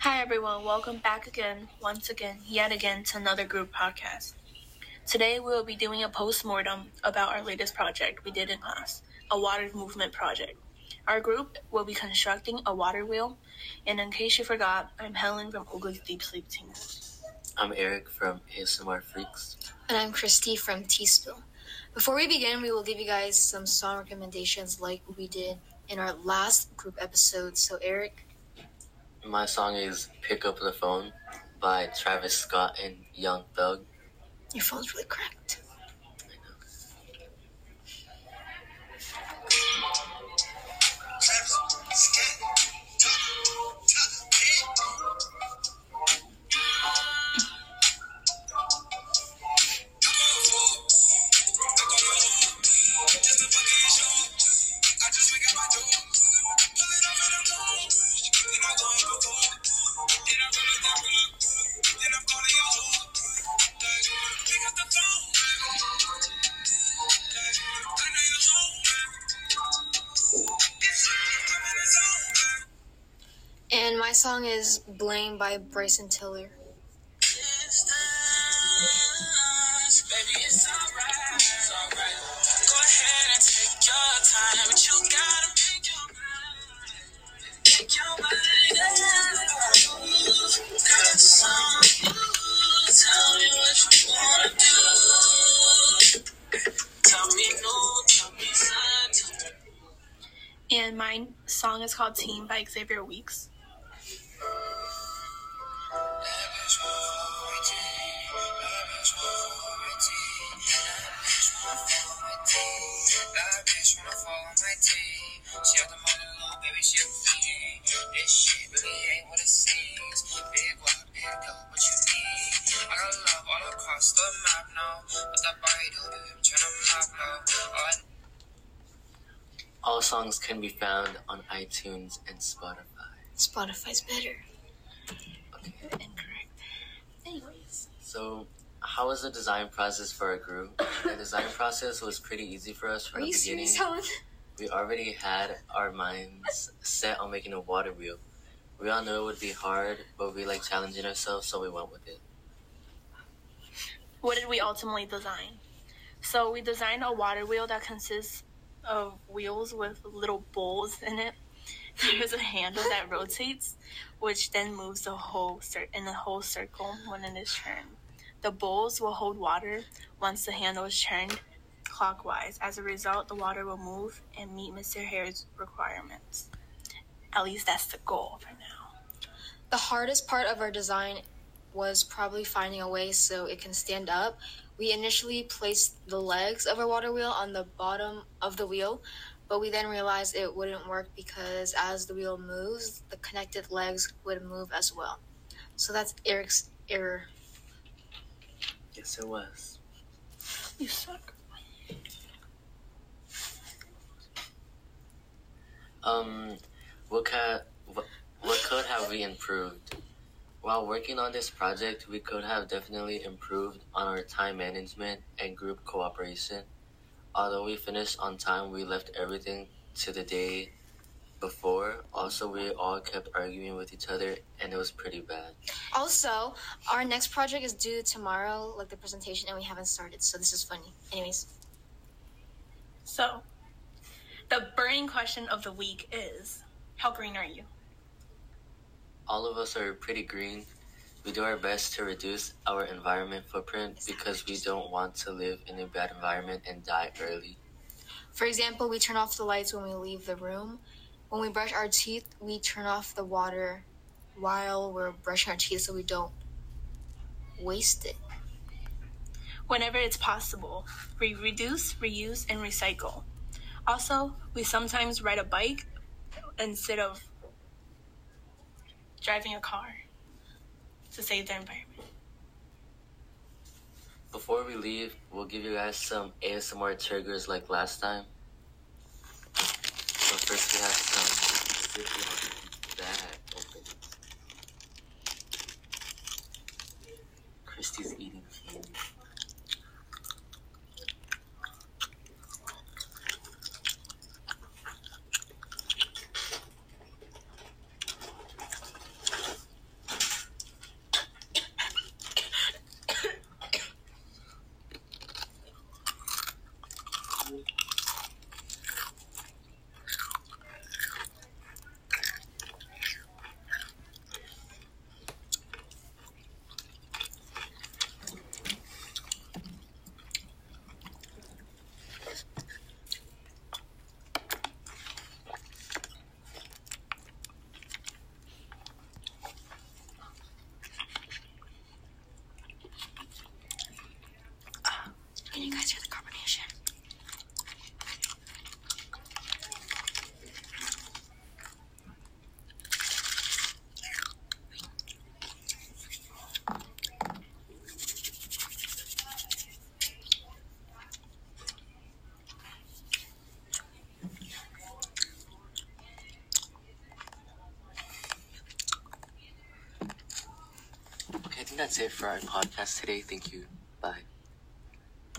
Hi everyone, welcome back again, once again, yet again to another group podcast. Today we will be doing a post-mortem about our latest project we did in class, a water movement project. Our group will be constructing a water wheel, and in case you forgot, I'm Helen from Oga's Deep Sleep Team. I'm Eric from ASMR Freaks. And I'm Christy from T Spill. Before we begin, we will give you guys some song recommendations like we did in our last group episode. So, Eric, My song is Pick Up the Phone by Travis Scott and Young Thug. your phone's really cracked. And my song is Blame by Bryson Tiller. and my song is called Team by Xavier ahead and take your time, but you gotta make your mind. Make your mind up. Got some you. Tell me what you wanna do. Tell me no, tell me something. And my song is called Team by Xavier Weeks. All songs can be found on iTunes and Spotify. Spotify's better. Okay. Incorrect. Anyways, So, how was the design process for our group? The design process was pretty easy for us Are from the you beginning. We already had our minds set on making a water wheel. We all knew it would be hard, but we like challenging ourselves, so we went with it. what did we ultimately design? So we designed a water wheel that consists of wheels with little bowls in it. There's a handle that rotates, which then moves the whole cir- in the whole circle when it is turned. The bowls will hold water once the handle is turned clockwise. As a result, the water will move and meet Mr. Hare's requirements. At least that's the goal for now. The hardest part of our design was probably finding a way so it can stand up. We initially placed the legs of our water wheel on the bottom of the wheel, but we then realized it wouldn't work because as the wheel moves, the connected legs would move as well. So that's Eric's error. Yes, it was. You suck. Um, what ca- what, what could have we improved? While working on this project, we could have definitely improved on our time management and group cooperation. Although we finished on time, we left everything to the day before. Also, we all kept arguing with each other, and it was pretty bad. Also, our next project is due tomorrow, like the presentation, and we haven't started, so this is funny. Anyways, So, the burning question of the week is how green are you? All of us are pretty green. We do our best to reduce our environment footprint because we don't want to live in a bad environment and die early. For example, we turn off the lights when we leave the room. When we brush our teeth, we turn off the water while we're brushing our teeth so we don't waste it. Whenever it's possible, we reduce, reuse, and recycle. Also, we sometimes ride a bike instead of driving a car to save the environment. Before we leave, we'll give you guys some ASMR triggers like last time. So first we have sippy bag openings. Christy's eating candy. That's it for our podcast today. Thank you. Bye.